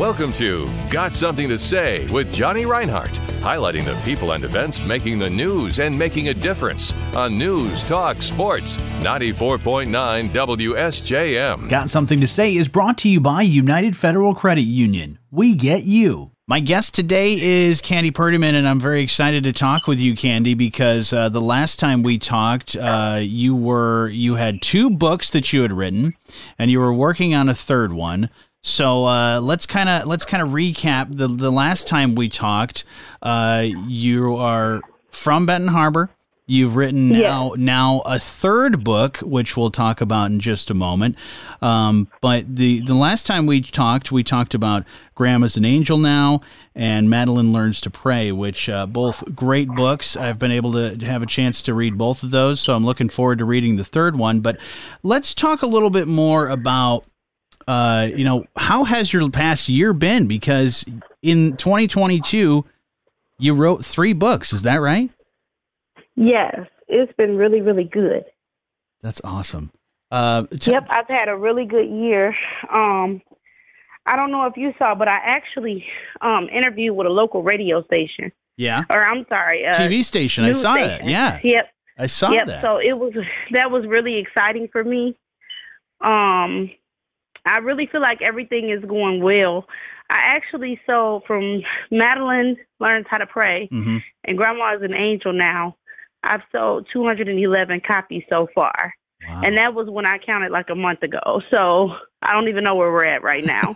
Welcome to Got Something to Say with Johnny Reinhardt, highlighting the people and events making the news and making a difference on News Talk Sports 94.9 WSJM. Got Something to Say is brought to you by United Federal Credit Union. We get you. My guest today is Candi Purdiman, and I'm very excited to talk with you, Candi, because uh, the last time we talked, uh, you were you had two books that you had written, and you were working on a third one. So uh, let's kind of let's kind of recap the the last time we talked. Uh, you are from Benton Harbor. You've written now now a third book, which we'll talk about in just a moment. Um, but the the last time we talked, we talked about Grandma's an Angel now and Madalin Learns to Pray, which uh, both great books. I've been able to have a chance to read both of those, so I'm looking forward to reading the third one. But let's talk a little bit more about uh, you know, how has your past year been? Because in 2022, you wrote three books. Is that right? Yes, it's been really, really good. That's awesome. Uh, t- yep, I've had a really good year. Um, I don't know if you saw, but I actually um, interviewed with a local radio station. Yeah. Or I'm sorry, uh, TV station. I saw station. that. Yeah. Yep. I saw yep. that. So it was that was really exciting for me. Um, I really feel like everything is going well. I actually so from Madalin learns how to pray hmm and Grandma is an angel now. I've sold 211 copies so far. Wow. And that was when I counted like a month ago. So I don't even know where we're at right now.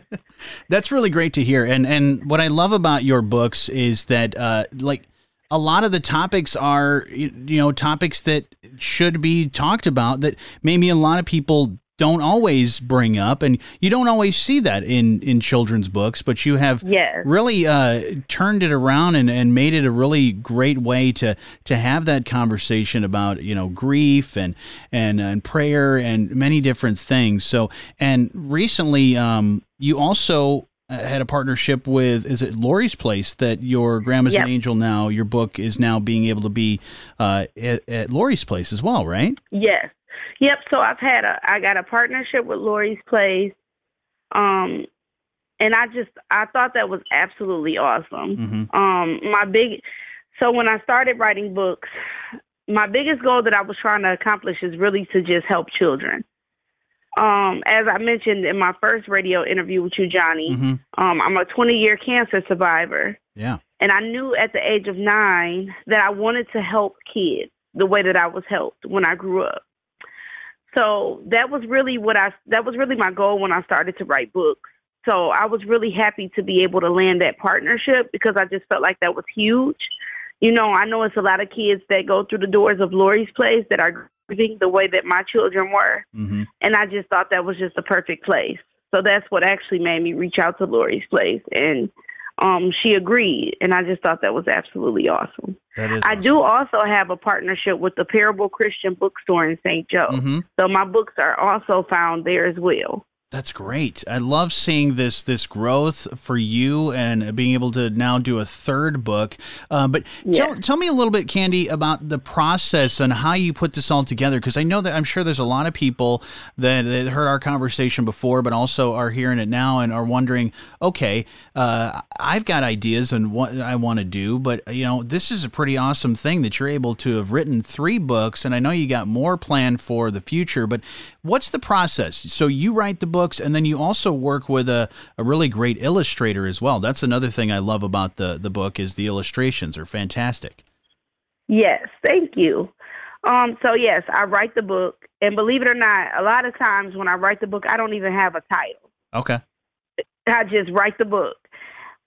That's really great to hear. And and what I love about your books is that uh like a lot of the topics are you know topics that should be talked about that maybe a lot of people don't always bring up and you don't always see that in in children's books but you have yes. really uh, turned it around and, and made it a really great way to to have that conversation about you know grief and and and prayer and many different things. So and recently, um, you also uh, had a partnership with is it Lory's Place that your Grandma's Yep. an Angel now your book is now being able to be uh, at, at Lory's Place as well, right? Yes. Yep. So I've had a I got a partnership with Lory's Place. Um and I just I thought that was absolutely awesome. Mm-hmm. Um my big so when I started writing books, my biggest goal that I was trying to accomplish is really to just help children. Um, as I mentioned in my first radio interview with you, Johnny, hmm um, I'm a 20 year cancer survivor. Yeah. And I knew at the age of nine that I wanted to help kids the way that I was helped when I grew up. So that was really what I that was really my goal when I started to write books. So I was really happy to be able to land that partnership because I just felt like that was huge. You know, I know it's a lot of kids that go through the doors of Lory's place that are grieving the way that my children were. hmm And I just thought that was just the perfect place. So that's what actually made me reach out to Lory's place. And um, she agreed. And I just thought that was absolutely awesome. That is. I do also have a partnership with the Parable Christian Bookstore in St. Joe. hmm So my books are also found there as well. That's great. I love seeing this this growth for you and being able to now do a third book. Uh, but tell, Yeah. tell me a little bit, Candi, about the process and how you put this all together. Because I know that I'm sure there's a lot of people that, that heard our conversation before, but also are hearing it now and are wondering, okay, uh, I've got ideas and what I want to do, but you know, this is a pretty awesome thing that you're able to have written three books, and I know you got more planned for the future. But what's the process? So you write the books, and then you also work with a, a really great illustrator as well. That's another thing I love about the the book is the illustrations are fantastic. Yes, thank you. Um, so yes, I write the book, and believe it or not, a lot of times when I write the book, I don't even have a title. Okay. I just write the book.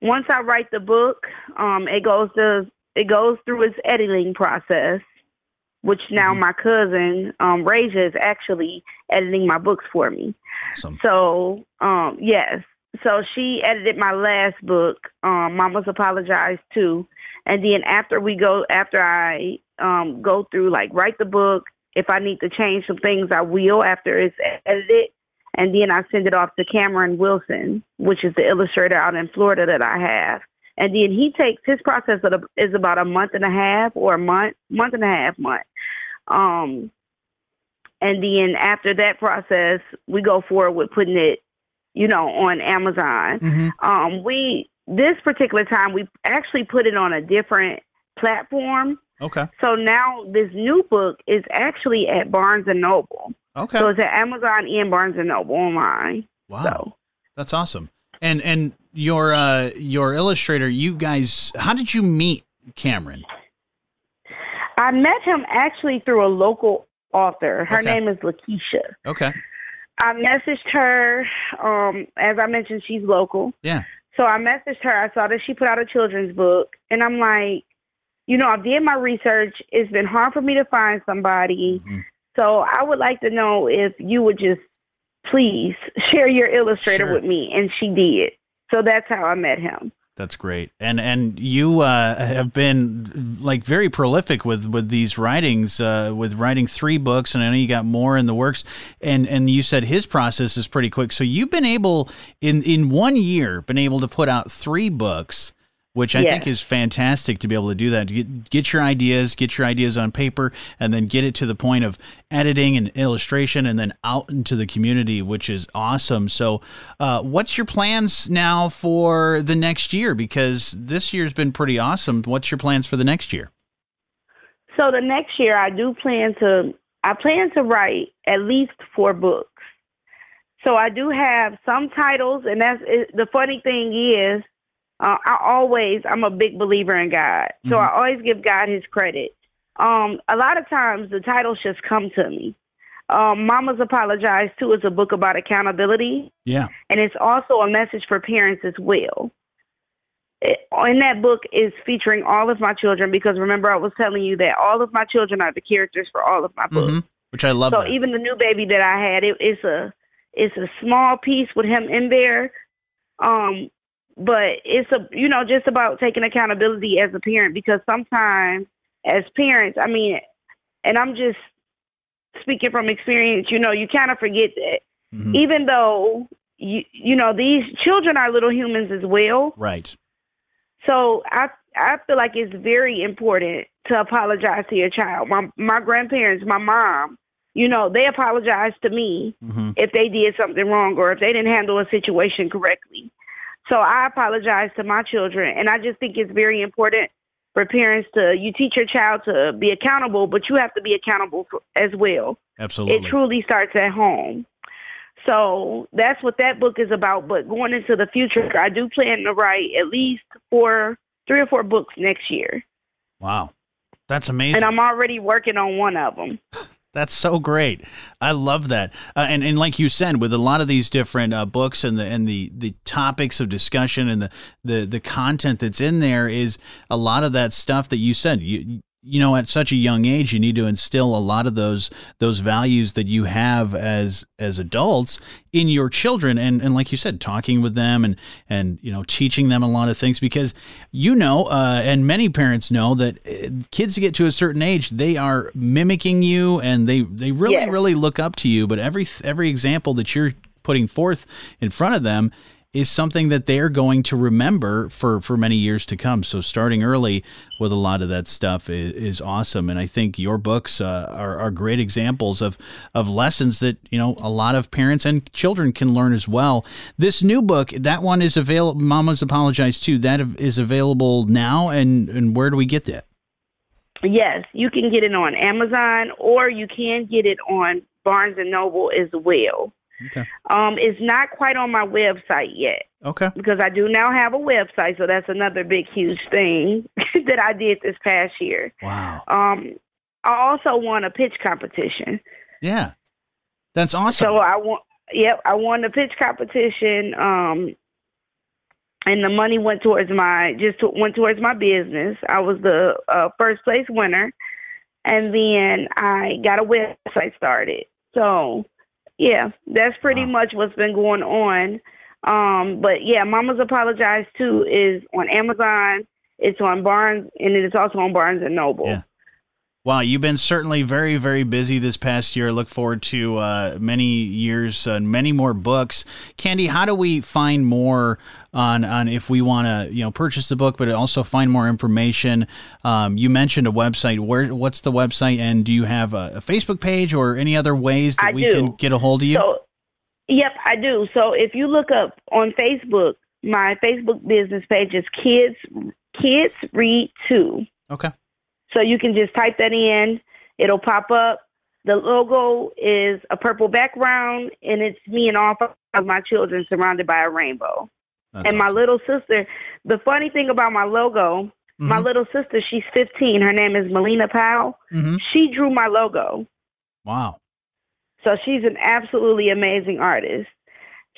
Once I write the book, um, it goes to it goes through its editing process, which now Mhm. my cousin um, Raja is actually editing my books for me. Awesome. So um, yes, so she edited my last book, um, Mama's Apologize too, and then after we go, after I um, go through like write the book, if I need to change some things, I will after it's edited and then I send it off to Cameron Wilson, which is the illustrator out in Florida that I have. And then he takes his process of the- is about a month and a half or a month, month and a half, month. Um, and then after that process, we go forward with putting it you know, on Amazon. Mm-hmm. Um, we this particular time we actually put it on a different platform. Okay. So now this new book is actually at Barnes and Noble. Okay. So it's at Amazon and Barnes and Noble online. wow. So That's awesome. And and your uh your illustrator, you guys how did you meet Cameron? I met him actually through a local author. Her Okay. name is Lakeisha. Okay. I messaged her. Um, as I mentioned, she's local. Yeah. So I messaged her. I saw that she put out a children's book, and I'm like, you know, I did my research. It's been hard for me to find somebody. Mhm. So I would like to know if you would just please share your illustrator Sure. with me, and she did. So that's how I met him. That's great. And and you uh, have been like very prolific with with these writings, uh, with writing three books, and I know you got more in the works. And and you said his process is pretty quick. So you've been able in in one year been able to put out three books. Which I Yes. think is fantastic to be able to do that. Get, get your ideas, get your ideas on paper, and then get it to the point of editing and illustration, and then out into the community, which is awesome. So, uh, what's your plans now for the next year? Because this year's been pretty awesome. What's your plans for the next year? So the next year, I do plan to. I plan to write at least four books. So I do have some titles, and that's it, the funny thing is, uh, I always I'm a big believer in God, so Mhm. I always give God His credit. Um, a lot of times the titles just come to me. Um, Mama's Apologize too is a book about accountability, Yeah. and it's also a message for parents as well. It, in that book is featuring all of my children because remember I was telling you that all of my children are the characters for all of my books. hmm Which I love. So that. even the new baby that I had, it, it's a it's a small piece with him in there, um, but it's a you know just about taking accountability as a parent because sometimes as parents, I mean, and I'm just speaking from experience, you know, you kind of forget that Mhm. even though you you know these children are little humans as well. Right. So I I feel like it's very important to apologize to your child. My my grandparents, my mom, you know, they apologized to me hmm if they did something wrong or if they didn't handle a situation correctly. So I apologize to my children and I just think it's very important for parents to you teach your child to be accountable, but you have to be accountable for, as well. Absolutely. It truly starts at home. So that's what that book is about. But going into the future, I do plan to write at least four, three or four books next year. wow. That's amazing. And I'm already working on one of them. That's so great. I love that. Uh, and and like you said, with a lot of these different uh, books and the and the the topics of discussion and the the the content that's in there is a lot of that stuff that you said. You you know, at such a young age, you need to instill a lot of those those values that you have as as adults in your children, and and like you said, talking with them and and you know teaching them a lot of things because you know, uh, and many parents know that uh, kids get to a certain age, they are mimicking you, and they they really Yes. really look up to you. But every every example that you're putting forth in front of them is something that they're going to remember for for many years to come. So starting early with a lot of that stuff is, is awesome, and I think your books uh, are are great examples of of lessons that you know a lot of parents and children can learn as well. This new book, that one is available. Mama's Apologize too. That is available now, and and where do we get that? Yes, you can get it on Amazon or you can get it on Barnes and Noble as well. Okay. Um, it's not quite on my website yet Okay. because I do now have a website, so that's another big, huge thing that I did this past year. Wow. Um, I also won a pitch competition. Yeah. That's awesome. So I won. Yep, I won the pitch competition. Um, and the money went towards my just to, went towards my business. I was the uh, first place winner, and then I got a website started. So, yeah, that's pretty Wow. much what's been going on. Um, but yeah, Mama's Apologize too is on Amazon. It's on Barnes, and it is also on Barnes and Noble. Yeah. Wow, you've been certainly very, very busy this past year. Look forward to uh, many years and many more books. Candi, how do we find more on on if we want to, you know, purchase the book, but also find more information? Um, you mentioned a website. Where? What's the website? And do you have a, a Facebook page or any other ways that I we do. can get a hold of you? So, Yep, I do. So if you look up on Facebook, my Facebook business page is Kids Kids Read Two. Okay. So you can just type that in. It'll pop up. The logo is a purple background, and it's me and all of my children surrounded by a rainbow. That's and my awesome. little sister, the funny thing about my logo, my Mhm. little sister, she's 15. Her name is Melina Powell. Mhm. She drew my logo. Wow. So she's an absolutely amazing artist.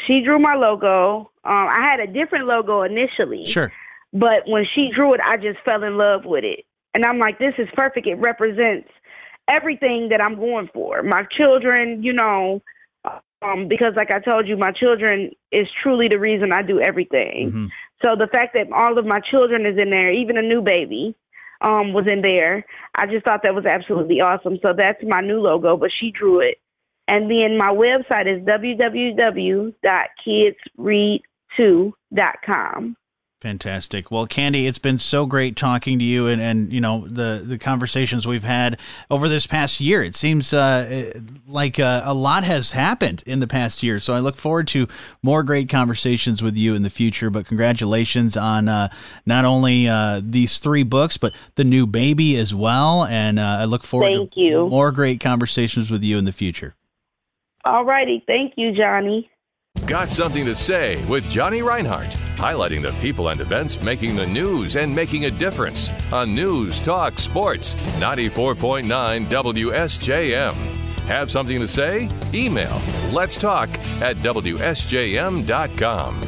She drew my logo. Um, I had a different logo initially, Sure. but when she drew it, I just fell in love with it. And I'm like, this is perfect. It represents everything that I'm going for. My children, you know, um, because like I told you, my children is truly the reason I do everything. Mhm. So the fact that all of my children is in there, even a new baby, um, was in there, I just thought that was absolutely awesome. So that's my new logo, but she drew it. And then my website is www.kidsread2.com. Fantastic. Well, Candi, it's been so great talking to you, and, and you know the the conversations we've had over this past year. It seems uh, like uh, a lot has happened in the past year. So I look forward to more great conversations with you in the future. But congratulations on uh, not only uh, these three books, but the new baby as well. And uh, I look forward Thank to you. more great conversations with you in the future. All righty. Thank you, Johnny. Got something to say with Johnny Reinhardt, highlighting the people and events making the news and making a difference on News Talk Sports 94.9 WSJM. Have something to say? Email let's talk at WSJM.com.